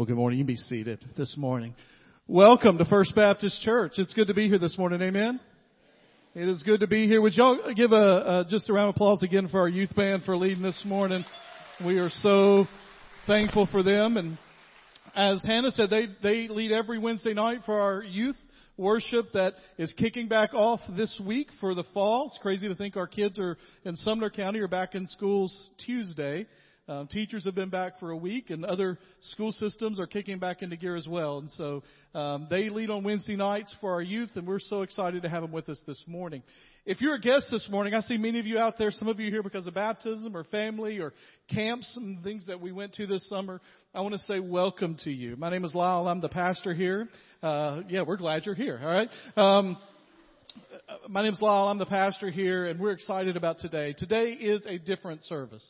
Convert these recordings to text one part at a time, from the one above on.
Well, good morning. You can be seated this morning. Welcome to First Baptist Church. It's good to be here this morning. Amen. It is good to be here. Would y'all give a, a just a round of applause again for our youth band for leading this morning? We are so thankful for them. And as Hannah said, they they lead every Wednesday night for our youth worship that is kicking back off this week for the fall. It's crazy to think our kids are in Sumner County are back in schools Tuesday. Um, teachers have been back for a week, and other school systems are kicking back into gear as well. And so um, they lead on Wednesday nights for our youth, and we're so excited to have them with us this morning. If you're a guest this morning, I see many of you out there. Some of you here because of baptism or family or camps and things that we went to this summer. I want to say welcome to you. My name is Lyle. I'm the pastor here. Uh, yeah, we're glad you're here. All right. Um, my name is Lyle. I'm the pastor here, and we're excited about today. Today is a different service.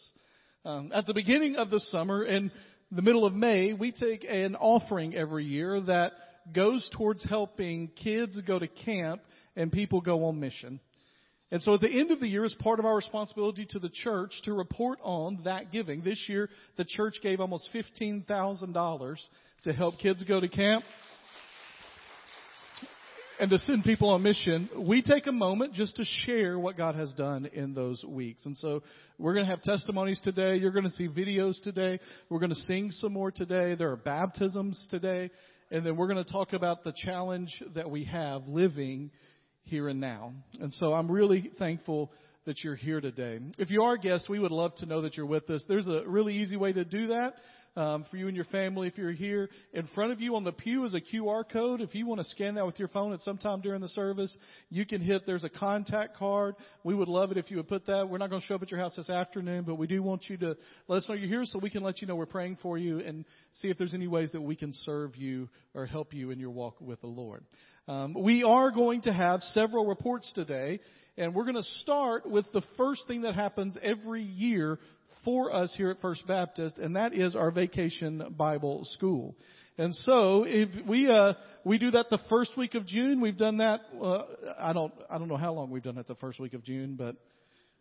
Um, at the beginning of the summer, in the middle of May, we take an offering every year that goes towards helping kids go to camp and people go on mission. And so at the end of the year, as part of our responsibility to the church to report on that giving, this year the church gave almost $15,000 to help kids go to camp and to send people on mission, we take a moment just to share what God has done in those weeks. And so we're going to have testimonies today. You're going to see videos today. We're going to sing some more today. There are baptisms today. And then we're going to talk about the challenge that we have living here and now. And so I'm really thankful that you're here today. If you are a guest, we would love to know that you're with us. There's a really easy way to do that um, for you and your family if you're here. In front of you on the pew is a QR code. If you want to scan that with your phone at some time during the service, you can hit, there's a contact card. We would love it if you would put that. We're not going to show up at your house this afternoon, but we do want you to let us know you're here so we can let you know we're praying for you and see if there's any ways that we can serve you or help you in your walk with the Lord. Um, we are going to have several reports today, and we're going to start with the first thing that happens every year for us here at First Baptist, and that is our Vacation Bible School. And so, if we uh, we do that the first week of June, we've done that. Uh, I don't I don't know how long we've done it the first week of June, but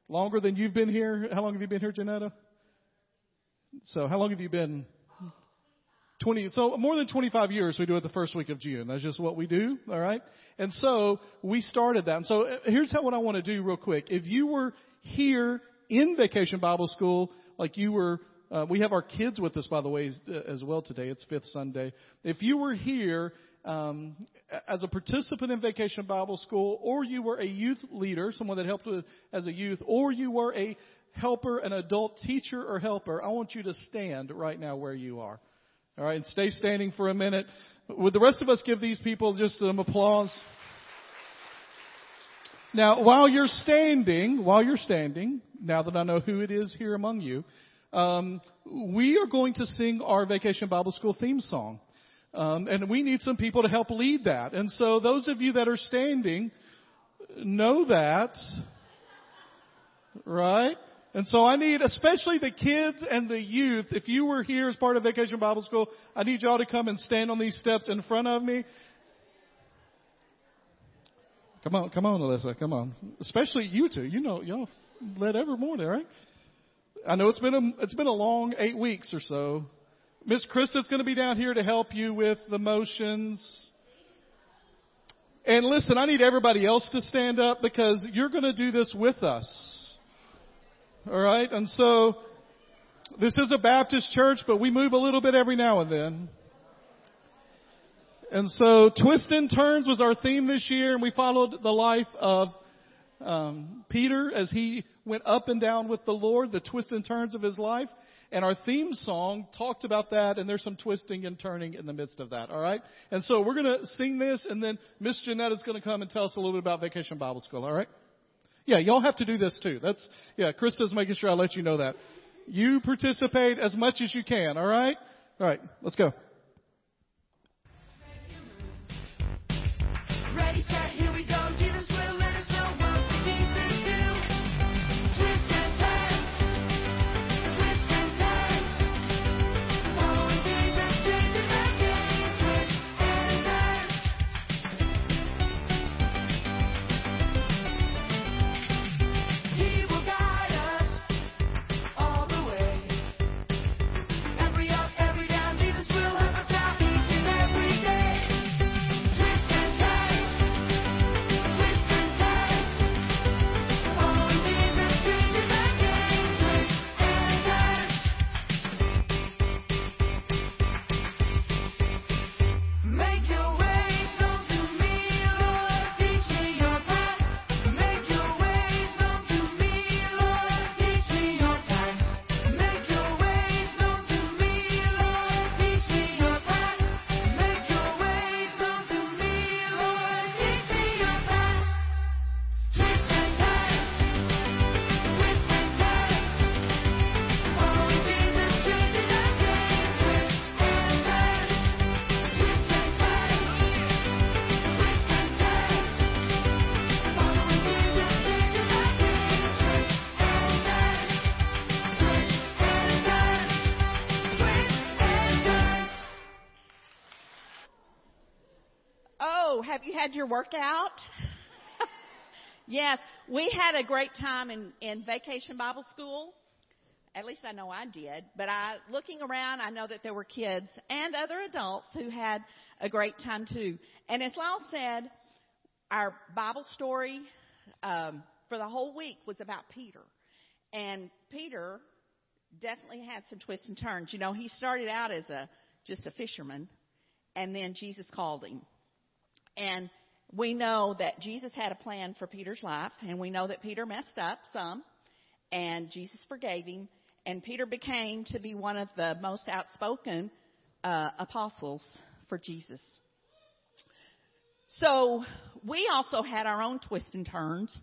longer than you've been here. How long have you been here, Janetta? So, how long have you been? 20, so more than 25 years we do it the first week of June. That's just what we do, alright? And so, we started that. And so, uh, here's how what I want to do real quick. If you were here in Vacation Bible School, like you were, uh, we have our kids with us, by the way, as, as well today. It's fifth Sunday. If you were here um, as a participant in Vacation Bible School, or you were a youth leader, someone that helped with, as a youth, or you were a helper, an adult teacher or helper, I want you to stand right now where you are. All right, and stay standing for a minute. Would the rest of us give these people just some applause? Now, while you're standing, while you're standing, now that I know who it is here among you, um, we are going to sing our Vacation Bible School theme song. Um, and we need some people to help lead that. And so those of you that are standing know that, right? And so I need, especially the kids and the youth, if you were here as part of Vacation Bible School, I need y'all to come and stand on these steps in front of me Come on, come on, Alyssa, come on. Especially you two. You know, y'all led every morning, right? I know it's been a it's been a long eight weeks or so. Miss Krista's going to be down here to help you with the motions. And listen, I need everybody else to stand up because you're going to do this with us. All right? And so this is a Baptist church, but we move a little bit every now and then. And so Twists and Turns was our theme this year, and we followed the life of um, Peter as he went up and down with the Lord, the twists and turns of his life. And our theme song talked about that, and there's some twisting and turning in the midst of that, all right? And so we're going to sing this, and then Miss Jeanette is going to come and tell us a little bit about Vacation Bible School, all right? Yeah, y'all have to do this too. That's, yeah, Krista's making sure I let you know that. You participate as much as you can, all right? All right, let's go. Your workout? yes, we had a great time in, in vacation Bible school. At least I know I did. But I, looking around, I know that there were kids and other adults who had a great time too. And as Lyle said, our Bible story um, for the whole week was about Peter. And Peter definitely had some twists and turns. You know, he started out as a just a fisherman, and then Jesus called him. And we know that Jesus had a plan for Peter's life, and we know that Peter messed up some, and Jesus forgave him, and Peter became to be one of the most outspoken uh, apostles for Jesus. So we also had our own twists and turns,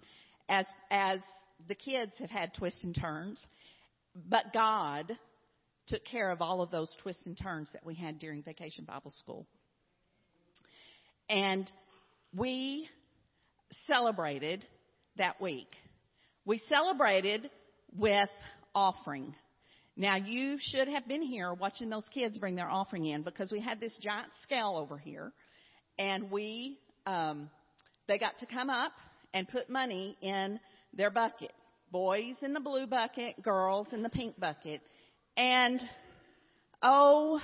as as the kids have had twists and turns, but God took care of all of those twists and turns that we had during Vacation Bible School. And we celebrated that week. We celebrated with offering. Now you should have been here watching those kids bring their offering in because we had this giant scale over here and we, um, they got to come up and put money in their bucket. Boys in the blue bucket, girls in the pink bucket. And, oh,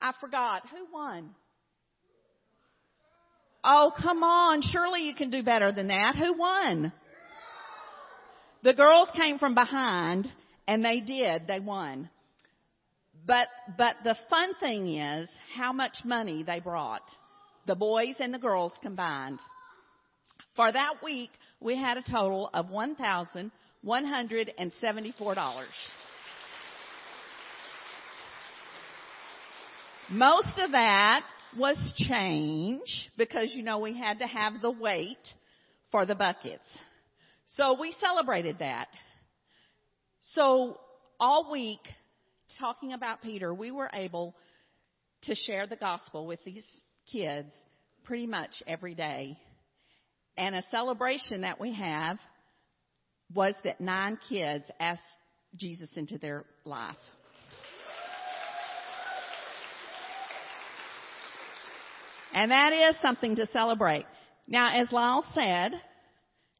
I forgot. Who won? Oh, come on. Surely you can do better than that. Who won? The girls came from behind and they did. They won. But, but the fun thing is how much money they brought. The boys and the girls combined. For that week, we had a total of $1,174. Most of that was change because, you know, we had to have the weight for the buckets. So we celebrated that. So all week, talking about Peter, we were able to share the gospel with these kids pretty much every day. And a celebration that we have was that nine kids asked Jesus into their life. And that is something to celebrate. Now, as Lyle said,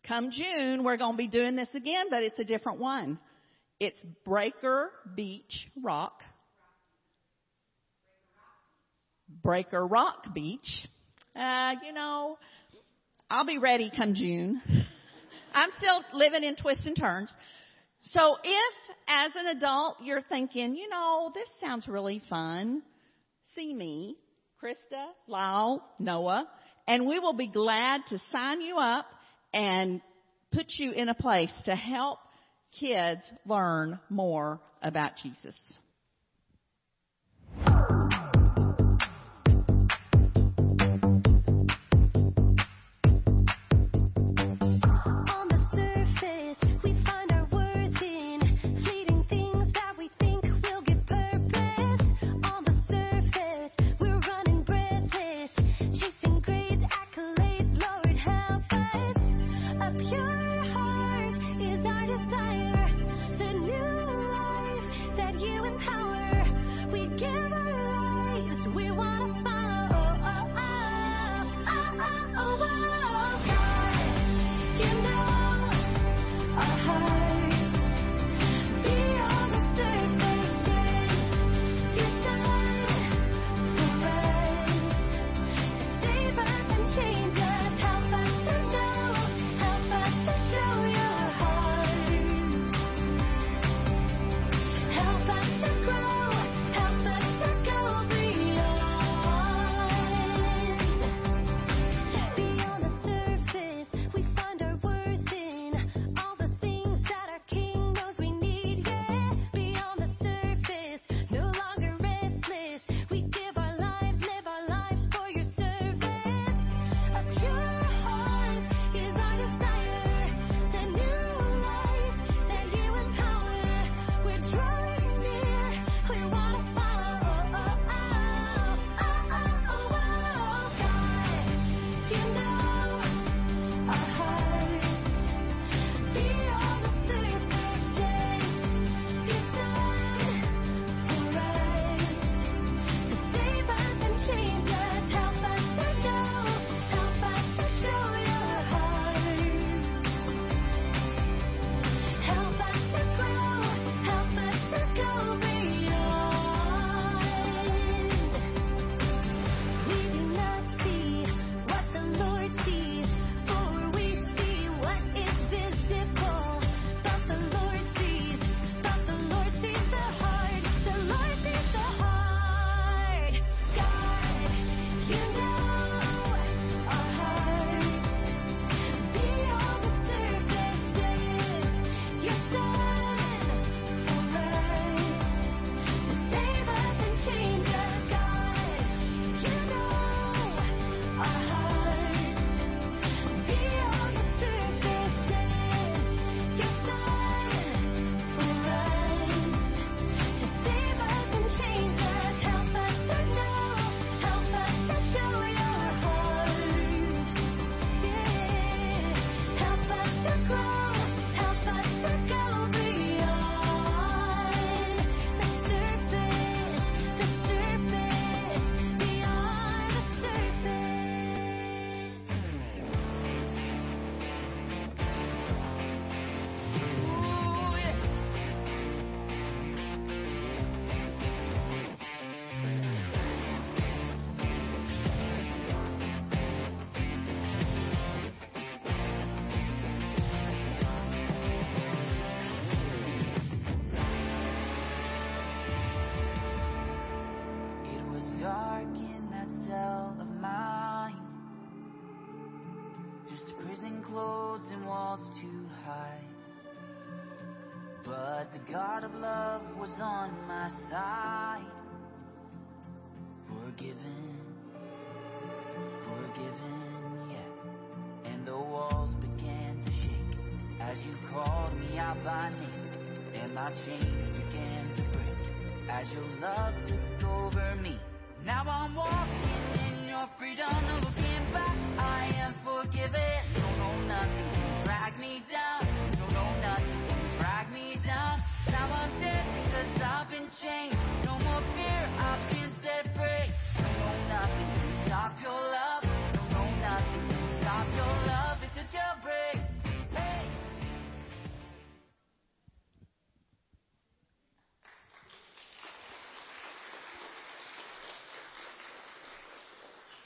come June, we're going to be doing this again, but it's a different one. It's Breaker Beach Rock. Breaker Rock Beach. Uh, you know, I'll be ready come June. I'm still living in twists and turns. So if as an adult you're thinking, you know, this sounds really fun, see me, Krista, Lyle, Noah, and we will be glad to sign you up and put you in a place to help kids learn more about Jesus.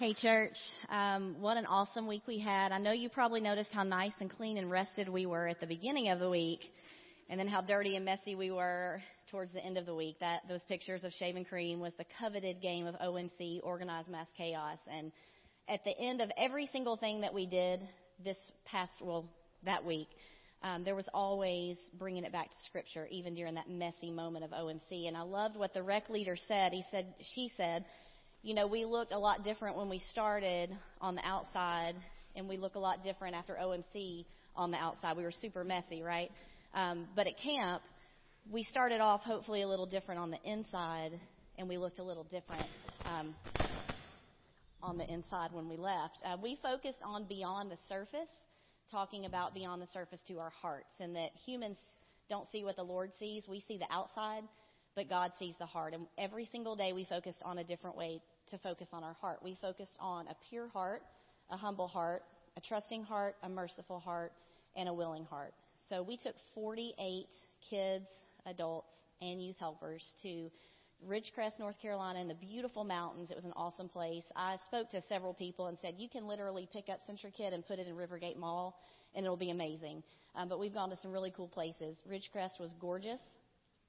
Hey, church. Um, what an awesome week we had. I know you probably noticed how nice and clean and rested we were at the beginning of the week, and then how dirty and messy we were towards the end of the week. That those pictures of Shave and Cream was the coveted game of OMC, Organized Mass Chaos. And at the end of every single thing that we did this past, well, that week, um, there was always bringing it back to Scripture, even during that messy moment of OMC. And I loved what the rec leader said. He said, she said, you know, we looked a lot different when we started on the outside, and we look a lot different after OMC on the outside. We were super messy, right? Um, but at camp, we started off hopefully a little different on the inside, and we looked a little different um, on the inside when we left. Uh, we focused on beyond the surface, talking about beyond the surface to our hearts, and that humans don't see what the Lord sees. We see the outside, but God sees the heart. And every single day we focused on a different way to focus on our heart. We focused on a pure heart, a humble heart, a trusting heart, a merciful heart, and a willing heart. So we took 48 kids, adults, and youth helpers to Ridgecrest, North Carolina, in the beautiful mountains. It was an awesome place. I spoke to several people and said, you can literally pick up CentriKid and put it in Rivergate Mall, and it'll be amazing. Um, but we've gone to some really cool places. Ridgecrest was gorgeous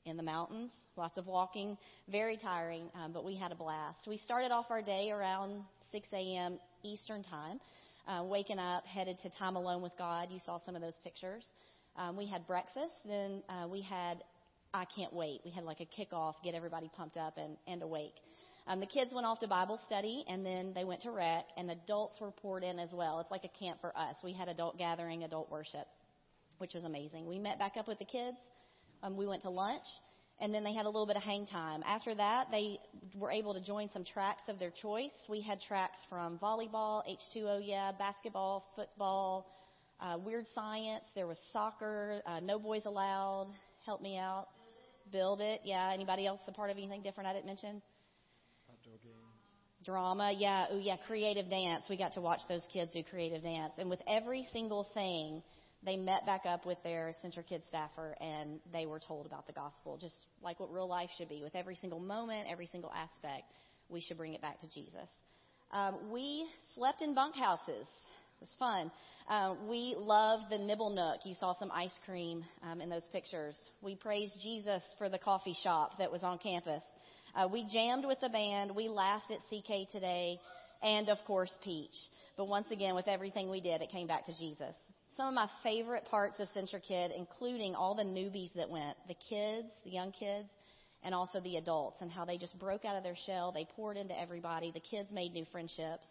in the mountains, lots of walking, very tiring, um, but we had a blast. We started off our day around 6 a.m. Eastern Time, uh, waking up, headed to time alone with God. You saw some of those pictures. Um, we had breakfast, then uh, we had I Can't Wait. We had like a kickoff, get everybody pumped up and, and awake. Um, the kids went off to Bible study, and then they went to rec, and adults were poured in as well. It's like a camp for us. We had adult gathering, adult worship, which was amazing. We met back up with the kids. Um, we went to lunch, and then they had a little bit of hang time. After that, they were able to join some tracks of their choice. We had tracks from volleyball, H2O, yeah, basketball, football, uh, weird science. There was soccer, uh, no boys allowed. Help me out. Build it, yeah. Anybody else a part of anything different I didn't mention? Outdoor games. Drama, yeah, oh yeah, creative dance. We got to watch those kids do creative dance. And with every single thing, they met back up with their CentriKid staffer and they were told about the gospel, just like what real life should be. With every single moment, every single aspect, we should bring it back to Jesus. Um, we slept in bunkhouses. It was fun. Uh, we loved the Nibble Nook. You saw some ice cream um, in those pictures. We praised Jesus for the coffee shop that was on campus. Uh, we jammed with the band. We laughed at CK today, and of course Peach. But once again, with everything we did, it came back to Jesus some of my favorite parts of CentriKid, including all the newbies that went, the kids, the young kids, and also the adults, and how they just broke out of their shell. They poured into everybody. The kids made new friendships.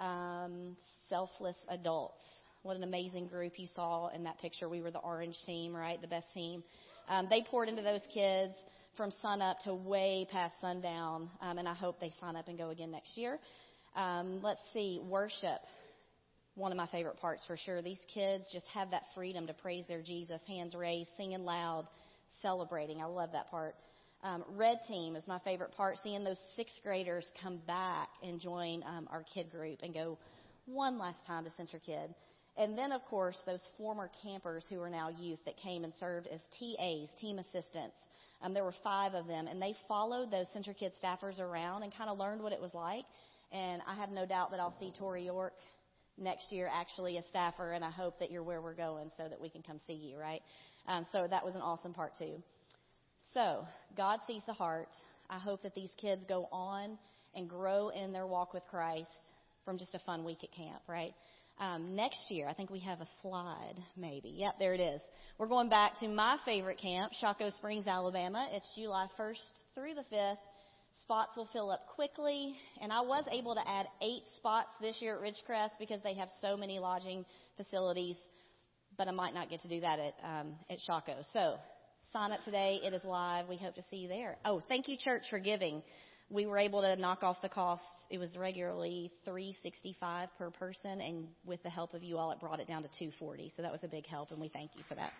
Um, selfless adults. What an amazing group you saw in that picture. We were the orange team, right? The best team. Um, they poured into those kids from sun up to way past sundown, um, and I hope they sign up and go again next year. Um, let's see, worship one of my favorite parts for sure. These kids just have that freedom to praise their Jesus, hands raised, singing loud, celebrating. I love that part. Um, Red Team is my favorite part, seeing those sixth graders come back and join um, our kid group and go one last time to CentriKid. And then, of course, those former campers who are now youth that came and served as TAs, team assistants. Um, there were five of them, and they followed those CentriKid staffers around and kind of learned what it was like. And I have no doubt that I'll see Tori York next year actually a staffer, and I hope that you're where we're going so that we can come see you, right? Um, so that was an awesome part too. So God sees the heart. I hope that these kids go on and grow in their walk with Christ from just a fun week at camp, right? Um, next year, I think we have a slide, maybe. Yep, there it is. We're going back to my favorite camp, Shocco Springs, Alabama. It's July 1st through the 5th. Spots will fill up quickly, and I was able to add eight spots this year at Ridgecrest because they have so many lodging facilities, but I might not get to do that at um, at Shocco. So sign up today. It is live. We hope to see you there. Oh, thank you, church, for giving. We were able to knock off the costs. It was regularly 365 per person, and with the help of you all, it brought it down to 240. So that was a big help, and we thank you for that.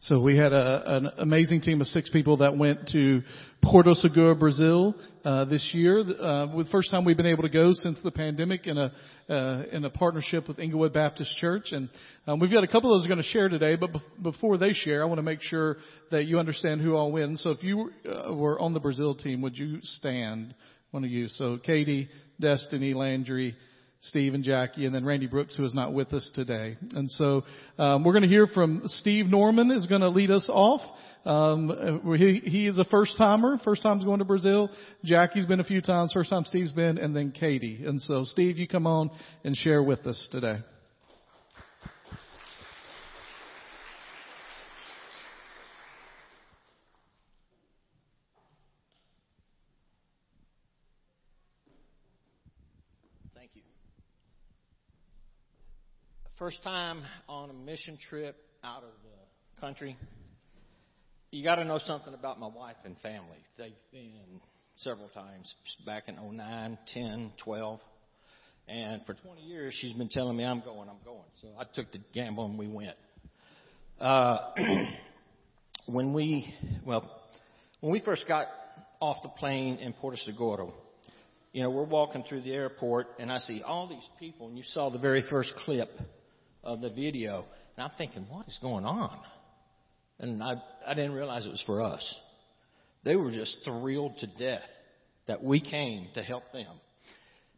So we had a, an amazing team of six people that went to Porto Seguro, Brazil, uh, this year. Uh, the first time we've been able to go since the pandemic in a uh, in a partnership with Inglewood Baptist Church, and um, we've got a couple of those going to share today. But be- before they share, I want to make sure that you understand who all wins. So if you uh, were on the Brazil team, would you stand? One of you. So Katie, Destiny, Landry. Steve and Jackie, and then Randy Brooks, who is not with us today. And so um, we're going to hear from Steve Norman, is going to lead us off. Um, he, he is a first timer, first time's going to Brazil. Jackie's been a few times, first time Steve's been, and then Katie. And so, Steve, you come on and share with us today. First time on a mission trip out of the country, you got to know something about my wife and family. They've been several times back in 09, 10, 12. And for 20 years, she's been telling me, I'm going, I'm going. So I took the gamble and we went. Uh, when we, well, when we first got off the plane in Porto Seguro, you know, we're walking through the airport and I see all these people, and you saw the very first clip of the video. And I'm thinking, what is going on? And I, I didn't realize it was for us. They were just thrilled to death that we came to help them.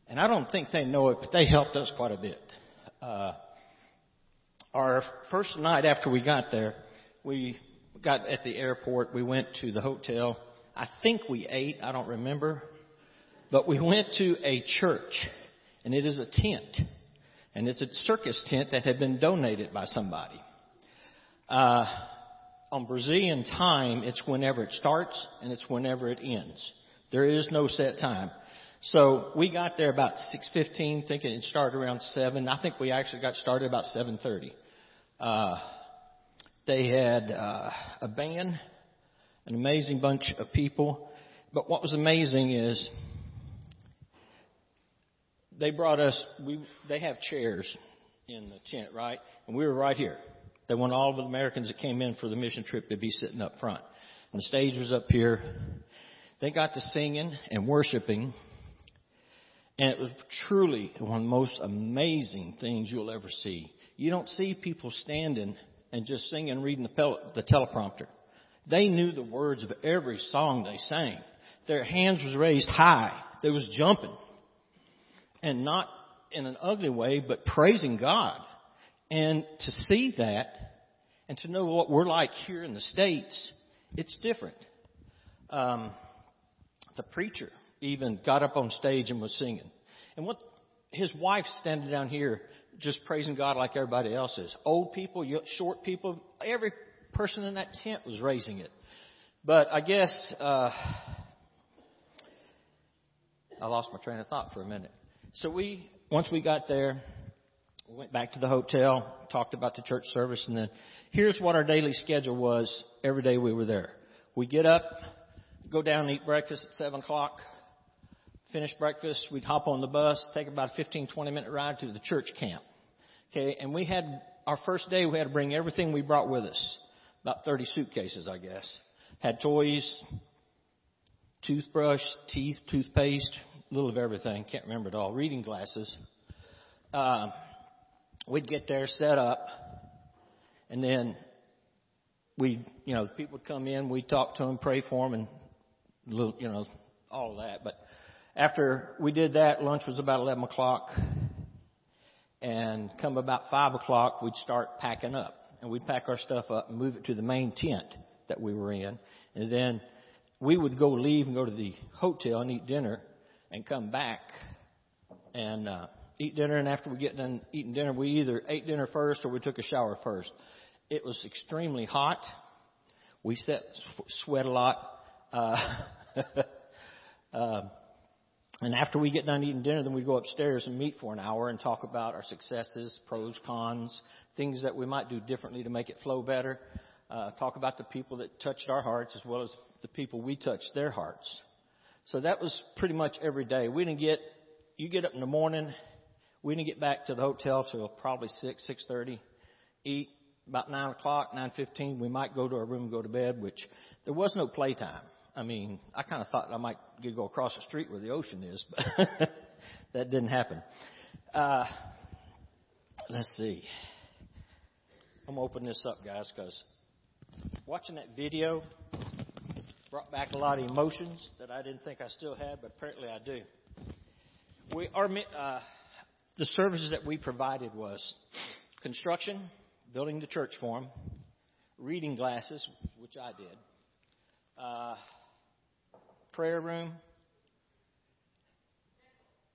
And I don't think they know it, but they helped us quite a bit. Uh, our first night after we got there, we got at the airport. We went to the hotel. I think we ate. I don't remember. But we went to a church, and it is a tent and it's a circus tent that had been donated by somebody. Uh, on Brazilian time, it's whenever it starts and it's whenever it ends. There is no set time. So we got there about 6:15, thinking it started around seven. I think we actually got started about 7:30. Uh, they had uh, a band, an amazing bunch of people. But what was amazing is they brought us, we, they have chairs in the tent, right? And we were right here. They want all of the Americans that came in for the mission trip to be sitting up front. And the stage was up here. They got to singing and worshiping. And it was truly one of the most amazing things you'll ever see. You don't see people standing and just singing, reading the, pel- the teleprompter. They knew the words of every song they sang. Their hands was raised high. They was jumping and not in an ugly way, but praising God. And to see that and to know what we're like here in the States, it's different. Um, the preacher even got up on stage and was singing. And what his wife standing down here just praising God like everybody else is. Old people, short people, every person in that tent was raising it. But I guess uh, I lost my train of thought for a minute. So we, once we got there, we went back to the hotel, talked about the church service, and then here's what our daily schedule was every day we were there. We get up, go down and eat breakfast at 7 o'clock, finish breakfast, we'd hop on the bus, take about a 15, 20 minute ride to the church camp. Okay, and we had, our first day we had to bring everything we brought with us. About 30 suitcases, I guess. Had toys, toothbrush, teeth, toothpaste, little of everything. Can't remember it all. Reading glasses. Uh, we'd get there, set up, and then we, you know, people would come in. We'd talk to them, pray for them, and little, you know, all that. But after we did that, lunch was about 11 o'clock, and come about 5 o'clock, we'd start packing up, and we'd pack our stuff up and move it to the main tent that we were in, And then we would go leave and go to the hotel and eat dinner and come back and uh, eat dinner. And after we get done eating dinner, we either ate dinner first or we took a shower first. It was extremely hot. We set, sweat a lot. Uh, uh, and after we get done eating dinner, then we go upstairs and meet for an hour and talk about our successes, pros, cons, things that we might do differently to make it flow better. Uh, talk about the people that touched our hearts as well as the people we touched their hearts. So that was pretty much every day. We didn't get, you get up in the morning, we didn't get back to the hotel till probably 6, 6.30, eat, about 9 o'clock, 9.15, we might go to our room and go to bed, which there was no playtime. I mean, I kind of thought I might get go across the street where the ocean is, but that didn't happen. Uh, let's see. I'm gonna open this up, guys, because watching that video brought back a lot of emotions that I didn't think I still had, but apparently I do. We are uh, the services that we provided was construction, building the church for reading glasses, which I did. Uh, prayer room,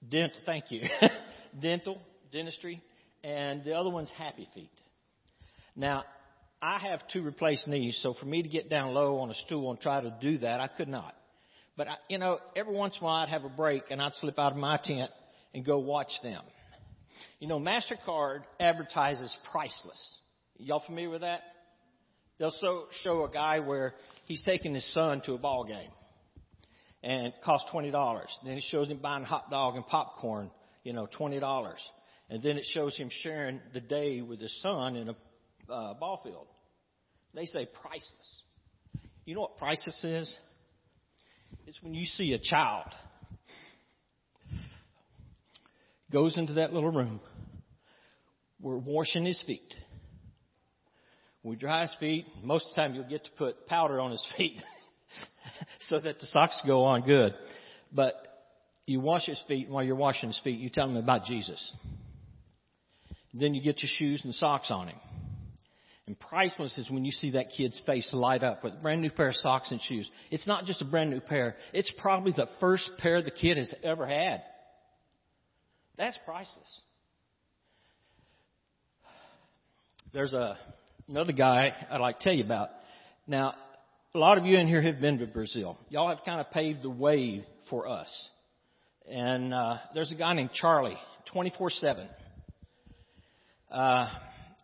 dental, thank you, dental, dentistry, and the other one's happy feet. Now, I have two replaced knees, so for me to get down low on a stool and try to do that, I could not. But, I, you know, every once in a while I'd have a break and I'd slip out of my tent and go watch them. You know, MasterCard advertises priceless. Y'all familiar with that? They'll so, show a guy where he's taking his son to a ball game and it costs twenty dollars. Then it shows him buying a hot dog and popcorn, you know, twenty dollars. And then it shows him sharing the day with his son in a uh, ball field. They say priceless. You know what priceless is? It's when you see a child goes into that little room. We're washing his feet. We dry his feet. Most of the time, you'll get to put powder on his feet. so that the socks go on good. But you wash his feet, and while you're washing his feet, you tell him about Jesus. Then you get your shoes and socks on him. And priceless is when you see that kid's face light up with a brand new pair of socks and shoes. It's not just a brand new pair. It's probably the first pair the kid has ever had. That's priceless. There's a, another guy I'd like to tell you about. Now, a lot of you in here have been to Brazil. Y'all have kind of paved the way for us. And uh, there's a guy named Charlie, 24/7. Uh,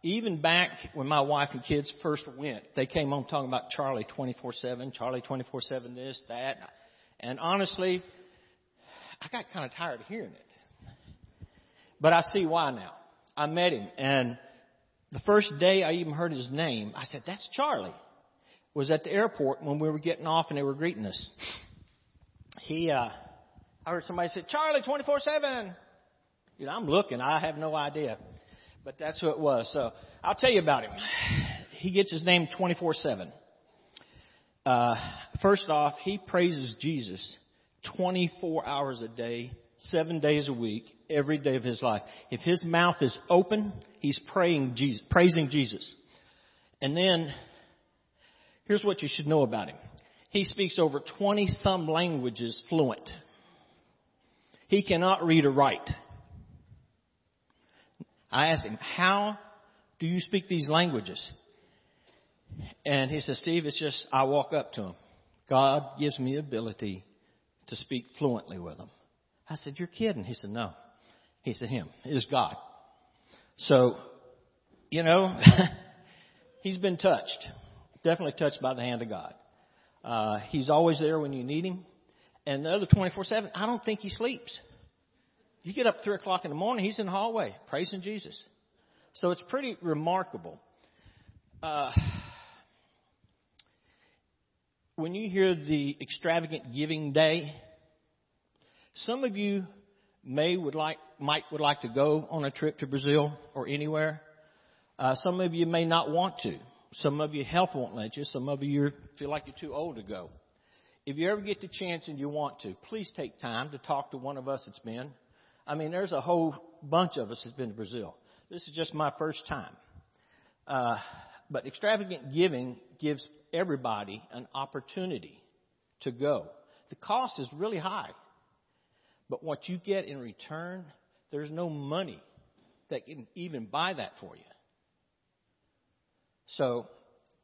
even back when my wife and kids first went, they came home talking about Charlie 24/7, Charlie 24/7, this, that, and honestly, I got kind of tired of hearing it. But I see why now. I met him, and the first day I even heard his name, I said, "That's Charlie." was at the airport when we were getting off and they were greeting us. He, uh, I heard somebody say, Charlie, 24-7. You know, I'm looking. I have no idea. But that's who it was. So I'll tell you about him. He gets his name 24-7. Uh, first off, he praises Jesus 24 hours a day, seven days a week, every day of his life. If his mouth is open, he's praying Jesus, praising Jesus. And then Here's what you should know about him. He speaks over 20 some languages fluent. He cannot read or write. I asked him, how do you speak these languages? And he says, Steve, it's just, I walk up to him. God gives me ability to speak fluently with him. I said, you're kidding. He said, no. He said, him. Is God. So, you know, he's been touched definitely touched by the hand of God. Uh, he's always there when you need him. And the other 24-7, I don't think he sleeps. You get up 3 o'clock in the morning, he's in the hallway praising Jesus. So it's pretty remarkable. Uh, when you hear the extravagant giving day, some of you may would like might would like to go on a trip to Brazil or anywhere. Uh, some of you may not want to. Some of you health won't let you. Some of you feel like you're too old to go. If you ever get the chance and you want to, please take time to talk to one of us that's been. I mean, there's a whole bunch of us that's been to Brazil. This is just my first time. Uh, but extravagant giving gives everybody an opportunity to go. The cost is really high. But what you get in return, there's no money that can even buy that for you. So,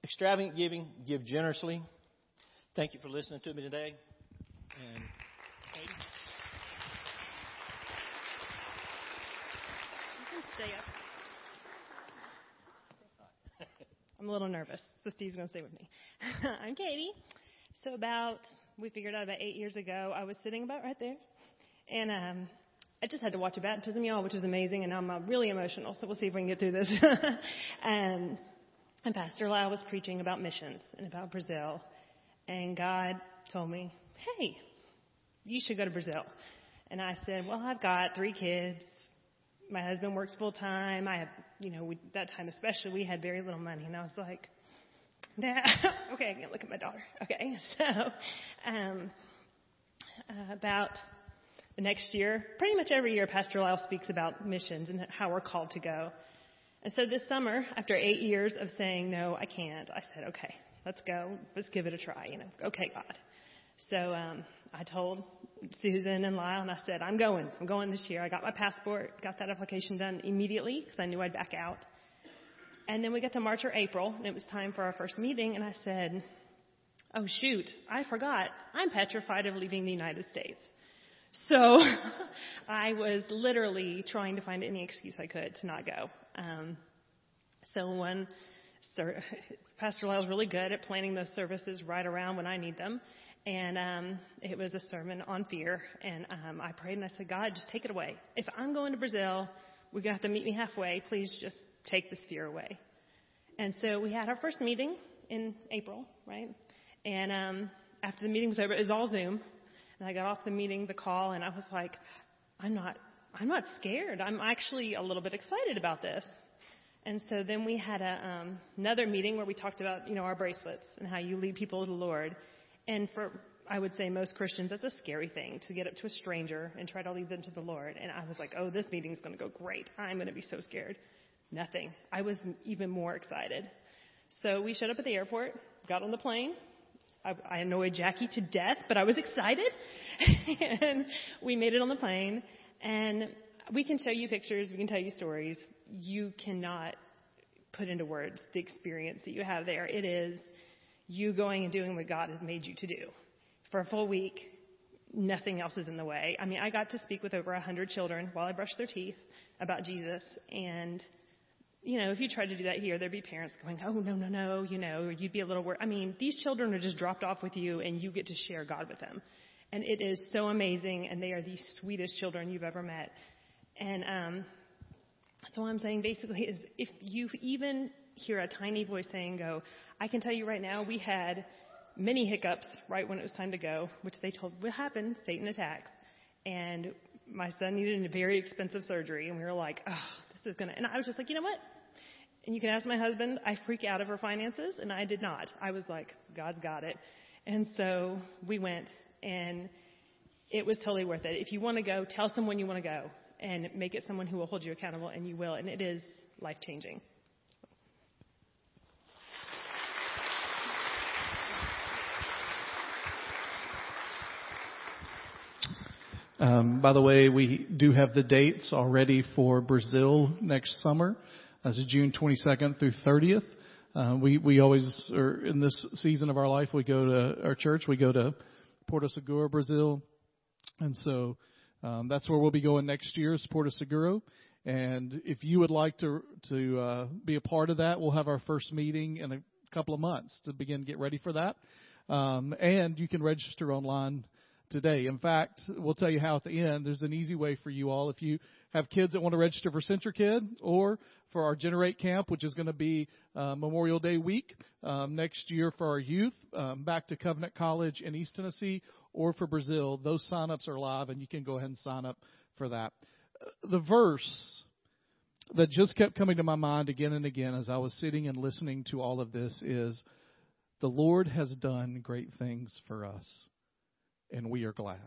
extravagant giving, give generously. Thank you for listening to me today. And stay up. I'm a little nervous, so Steve's going to stay with me. I'm Katie. So about, we figured out about eight years ago, I was sitting about right there, and um, I just had to watch a baptism, y'all, which was amazing, and I'm uh, really emotional, so we'll see if we can get through this. um, and Pastor Lyle was preaching about missions and about Brazil, and God told me, hey, you should go to Brazil. And I said, well, I've got three kids, my husband works full time. I have, you know, we, that time especially, we had very little money, and I was like, Nah, okay, I can't look at my daughter. Okay, so um, uh, about the next year, pretty much every year, Pastor Lyle speaks about missions and how we're called to go. And so this summer, after eight years of saying no, I can't, I said, okay, let's go, let's give it a try. You know, okay, God. So um, I told Susan and Lyle, and I said, I'm going. I'm going this year. I got my passport, got that application done immediately because I knew I'd back out. And then we got to March or April, and it was time for our first meeting, and I said, Oh, shoot, I forgot. I'm petrified of leaving the United States. So I was literally trying to find any excuse I could to not go. Um, so when Pastor Lyle's really good at planning those services right around when I need them. And um, it was a sermon on fear. And um, I prayed and I said, God, just take it away. If I'm going to Brazil, we have to meet me halfway. Please just take this fear away. And so we had our first meeting in April, right? And um, after the meeting was over, it was all Zoom. And I got off the meeting, the call, and I was like, I'm not, I'm not scared. I'm actually a little bit excited about this. And so then we had a, um, another meeting where we talked about, you know, our bracelets and how you lead people to the Lord. And for, I would say most Christians, that's a scary thing to get up to a stranger and try to lead them to the Lord. And I was like, oh, this meeting's going to go great. I'm going to be so scared. Nothing. I was even more excited. So we showed up at the airport, got on the plane. I, I annoyed Jackie to death, but I was excited. and we made it on the plane. And we can show you pictures, we can tell you stories. You cannot put into words the experience that you have there. It is you going and doing what God has made you to do. For a full week, nothing else is in the way. I mean, I got to speak with over a hundred children while I brushed their teeth about Jesus and you know, if you tried to do that here, there'd be parents going, "Oh no, no, no," you know, you'd be a little worried. I mean, these children are just dropped off with you, and you get to share God with them, and it is so amazing. And they are the sweetest children you've ever met. And um, so what I'm saying basically is, if you even hear a tiny voice saying, "Go," I can tell you right now, we had many hiccups right when it was time to go, which they told would happen. Satan attacks, and my son needed a very expensive surgery, and we were like, "Oh, this is gonna." And I was just like, you know what? And you can ask my husband. I freak out over finances, and I did not. I was like, God's got it. And so we went, and it was totally worth it. If you want to go, tell someone you want to go, and make it someone who will hold you accountable, and you will. And it is life changing. Um, by the way, we do have the dates already for Brazil next summer. That's June 22nd through 30th. Uh, we we always are in this season of our life. We go to our church. We go to Porto Seguro, Brazil, and so um, that's where we'll be going next year. Is Porto Seguro. And if you would like to to uh, be a part of that, we'll have our first meeting in a couple of months to begin get ready for that. Um, and you can register online today. In fact, we'll tell you how at the end. There's an easy way for you all. If you have kids that want to register for CentriKid or for our Generate Camp, which is going to be uh, Memorial Day week um, next year for our youth, um, back to Covenant College in East Tennessee, or for Brazil, those sign-ups are live, and you can go ahead and sign up for that. Uh, the verse that just kept coming to my mind again and again as I was sitting and listening to all of this is, the Lord has done great things for us and we are glad.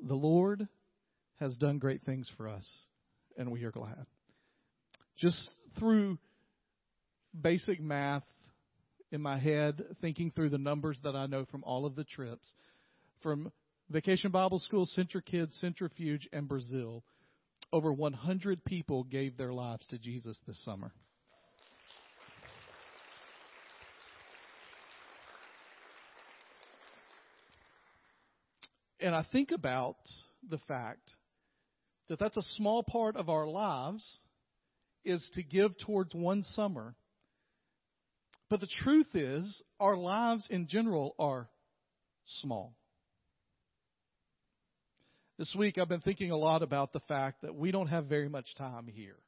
The Lord has done great things for us, and we are glad. Just through basic math in my head, thinking through the numbers that I know from all of the trips. From Vacation Bible School, CentriKids, Centrifuge, and Brazil, over 100 people gave their lives to Jesus this summer. And I think about the fact that that's a small part of our lives is to give towards one summer. But the truth is, our lives in general are small. This week, I've been thinking a lot about the fact that we don't have very much time here.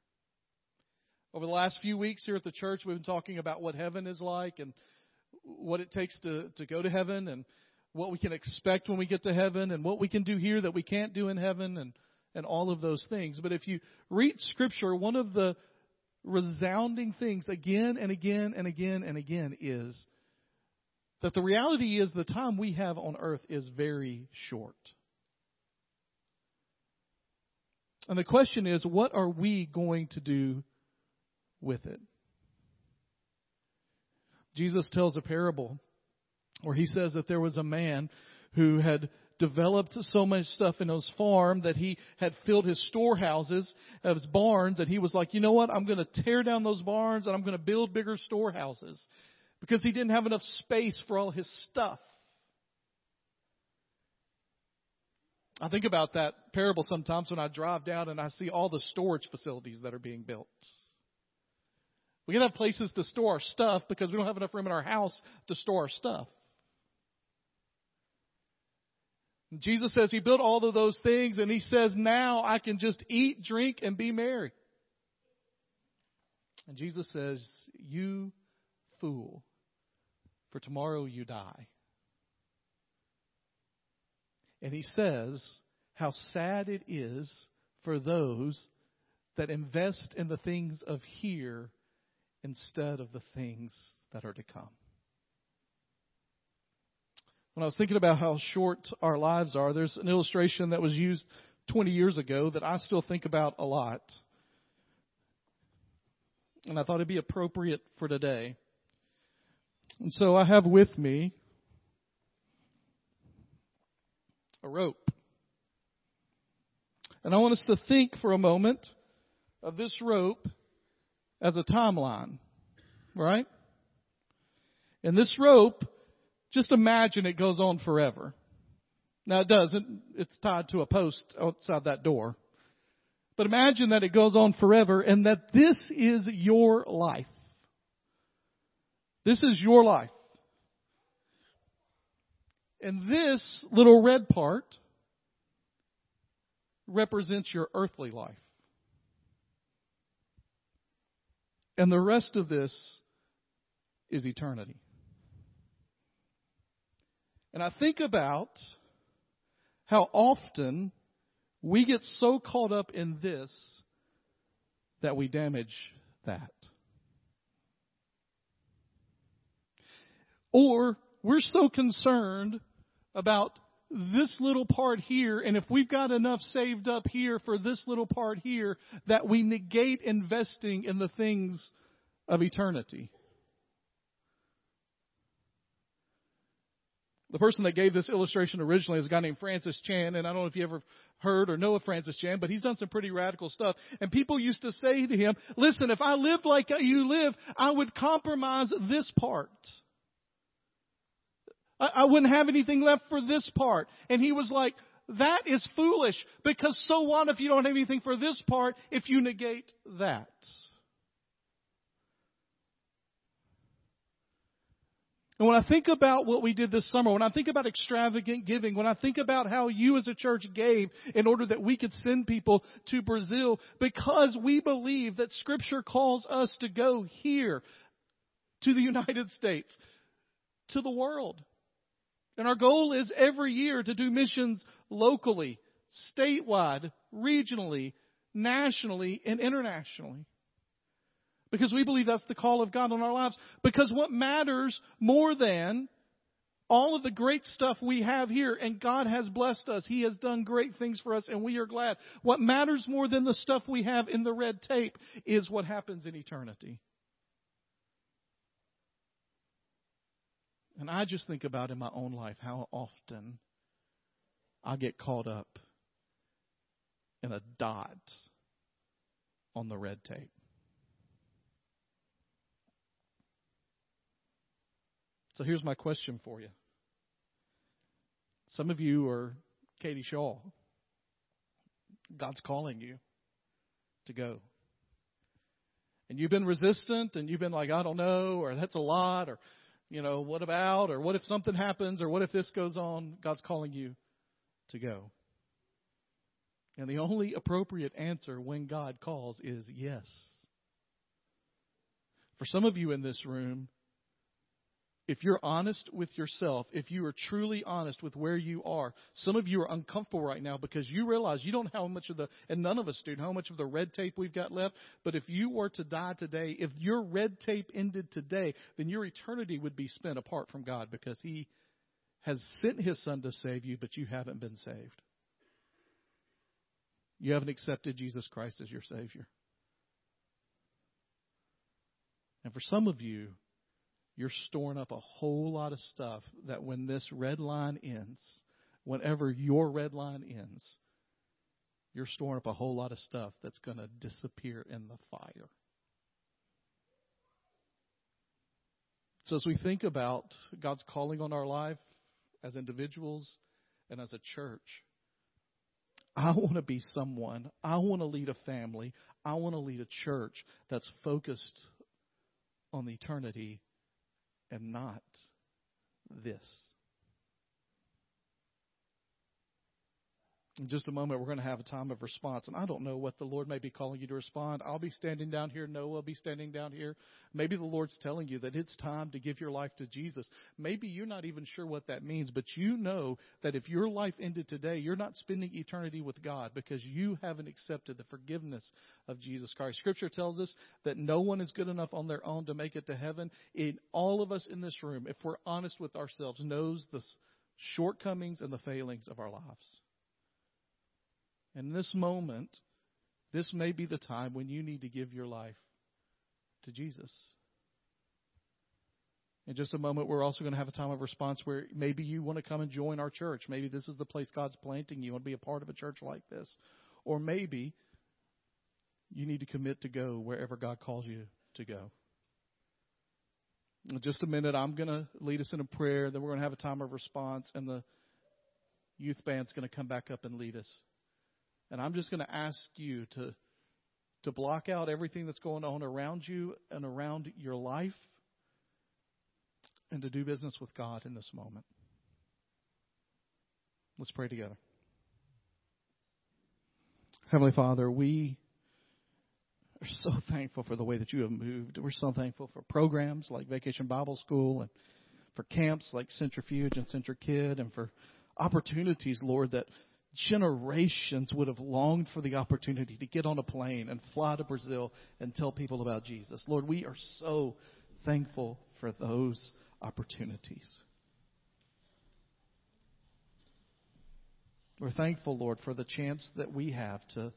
Over the last few weeks here at the church, we've been talking about what heaven is like and what it takes to, to go to heaven and what we can expect when we get to heaven and what we can do here that we can't do in heaven and, and all of those things. But if you read Scripture, one of the resounding things again and again and again and again is that the reality is the time we have on earth is very short. And the question is, what are we going to do with it? Jesus tells a parable where he says that there was a man who had developed so much stuff in his farm that he had filled his storehouses of his barns and he was like, you know what? I'm going to tear down those barns and I'm going to build bigger storehouses because he didn't have enough space for all his stuff. I think about that parable sometimes when I drive down and I see all the storage facilities that are being built. We can have places to store our stuff because we don't have enough room in our house to store our stuff. Jesus says he built all of those things and he says now I can just eat, drink, and be merry. And Jesus says, You fool, for tomorrow you die. And he says how sad it is for those that invest in the things of here instead of the things that are to come. When I was thinking about how short our lives are, there's an illustration that was used 20 years ago that I still think about a lot. And I thought it'd be appropriate for today. And so I have with me a rope. And I want us to think for a moment of this rope as a timeline, right? And this rope, just imagine it goes on forever. Now it doesn't, it's tied to a post outside that door. But imagine that it goes on forever and that this is your life. This is your life. And this little red part represents your earthly life. And the rest of this is eternity. And I think about how often we get so caught up in this that we damage that. Or we're so concerned about this little part here, and if we've got enough saved up here for this little part here, that we negate investing in the things of eternity. The person that gave this illustration originally is a guy named Francis Chan, and I don't know if you ever heard or know of Francis Chan, but he's done some pretty radical stuff. And people used to say to him, listen, if I lived like you live, I would compromise this part. I, I wouldn't have anything left for this part. And he was like, that is foolish because so what if you don't have anything for this part if you negate that? And when I think about what we did this summer, when I think about extravagant giving, when I think about how you as a church gave in order that we could send people to Brazil, because we believe that Scripture calls us to go here, to the United States, to the world. And our goal is every year to do missions locally, statewide, regionally, nationally, and internationally. Because we believe that's the call of God on our lives. Because what matters more than all of the great stuff we have here, and God has blessed us. He has done great things for us, and we are glad. What matters more than the stuff we have in the red tape is what happens in eternity. And I just think about in my own life how often I get caught up in a dot on the red tape. So here's my question for you. Some of you are Katie Shaw. God's calling you to go. And you've been resistant and you've been like, I don't know, or that's a lot, or, you know, what about, or what if something happens, or what if this goes on? God's calling you to go. And the only appropriate answer when God calls is yes. For some of you in this room, if you're honest with yourself, if you are truly honest with where you are, some of you are uncomfortable right now because you realize you don't know how much of the, and none of us do, how much of the red tape we've got left. But if you were to die today, if your red tape ended today, then your eternity would be spent apart from God because He has sent His Son to save you, but you haven't been saved. You haven't accepted Jesus Christ as your Savior. And for some of you, you're storing up a whole lot of stuff that when this red line ends, whenever your red line ends, you're storing up a whole lot of stuff that's going to disappear in the fire. So, as we think about God's calling on our life as individuals and as a church, I want to be someone, I want to lead a family, I want to lead a church that's focused on eternity and not this. In just a moment, we're going to have a time of response. And I don't know what the Lord may be calling you to respond. I'll be standing down here. Noah will be standing down here. Maybe the Lord's telling you that it's time to give your life to Jesus. Maybe you're not even sure what that means, but you know that if your life ended today, you're not spending eternity with God because you haven't accepted the forgiveness of Jesus Christ. Scripture tells us that no one is good enough on their own to make it to heaven. In all of us in this room, if we're honest with ourselves, knows the shortcomings and the failings of our lives. And in this moment, this may be the time when you need to give your life to Jesus. In just a moment, we're also going to have a time of response where maybe you want to come and join our church. Maybe this is the place God's planting you. You want to be a part of a church like this. Or maybe you need to commit to go wherever God calls you to go. In just a minute, I'm going to lead us in a prayer. Then we're going to have a time of response, and the youth band's going to come back up and lead us. And I'm just going to ask you to, to block out everything that's going on around you and around your life and to do business with God in this moment. Let's pray together. Heavenly Father, we are so thankful for the way that you have moved. We're so thankful for programs like Vacation Bible School and for camps like Centrifuge and CentriKid and for opportunities, Lord, that generations would have longed for the opportunity to get on a plane and fly to Brazil and tell people about Jesus. Lord, we are so thankful for those opportunities. We're thankful, Lord, for the chance that we have to,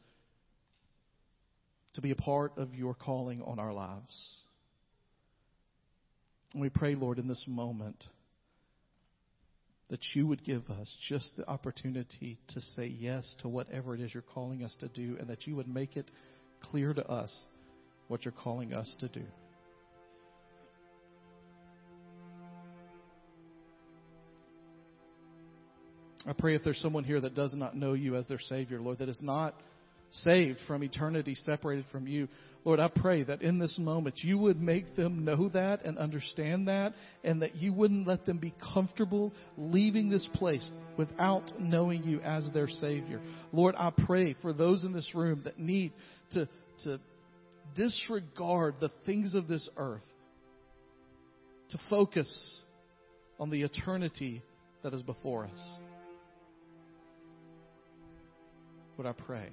to be a part of your calling on our lives. And we pray, Lord, in this moment that you would give us just the opportunity to say yes to whatever it is you're calling us to do, and that you would make it clear to us what you're calling us to do. I pray if there's someone here that does not know you as their Savior, Lord, that is not saved from eternity, separated from you, Lord, I pray that in this moment you would make them know that and understand that, and that you wouldn't let them be comfortable leaving this place without knowing you as their Savior. Lord, I pray for those in this room that need to, to disregard the things of this earth, to focus on the eternity that is before us. Lord, I pray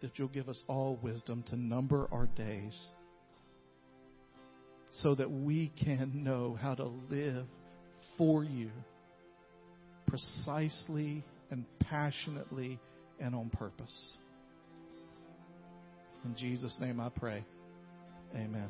that you'll give us all wisdom to number our days so that we can know how to live for you precisely and passionately and on purpose. In Jesus' name I pray. Amen.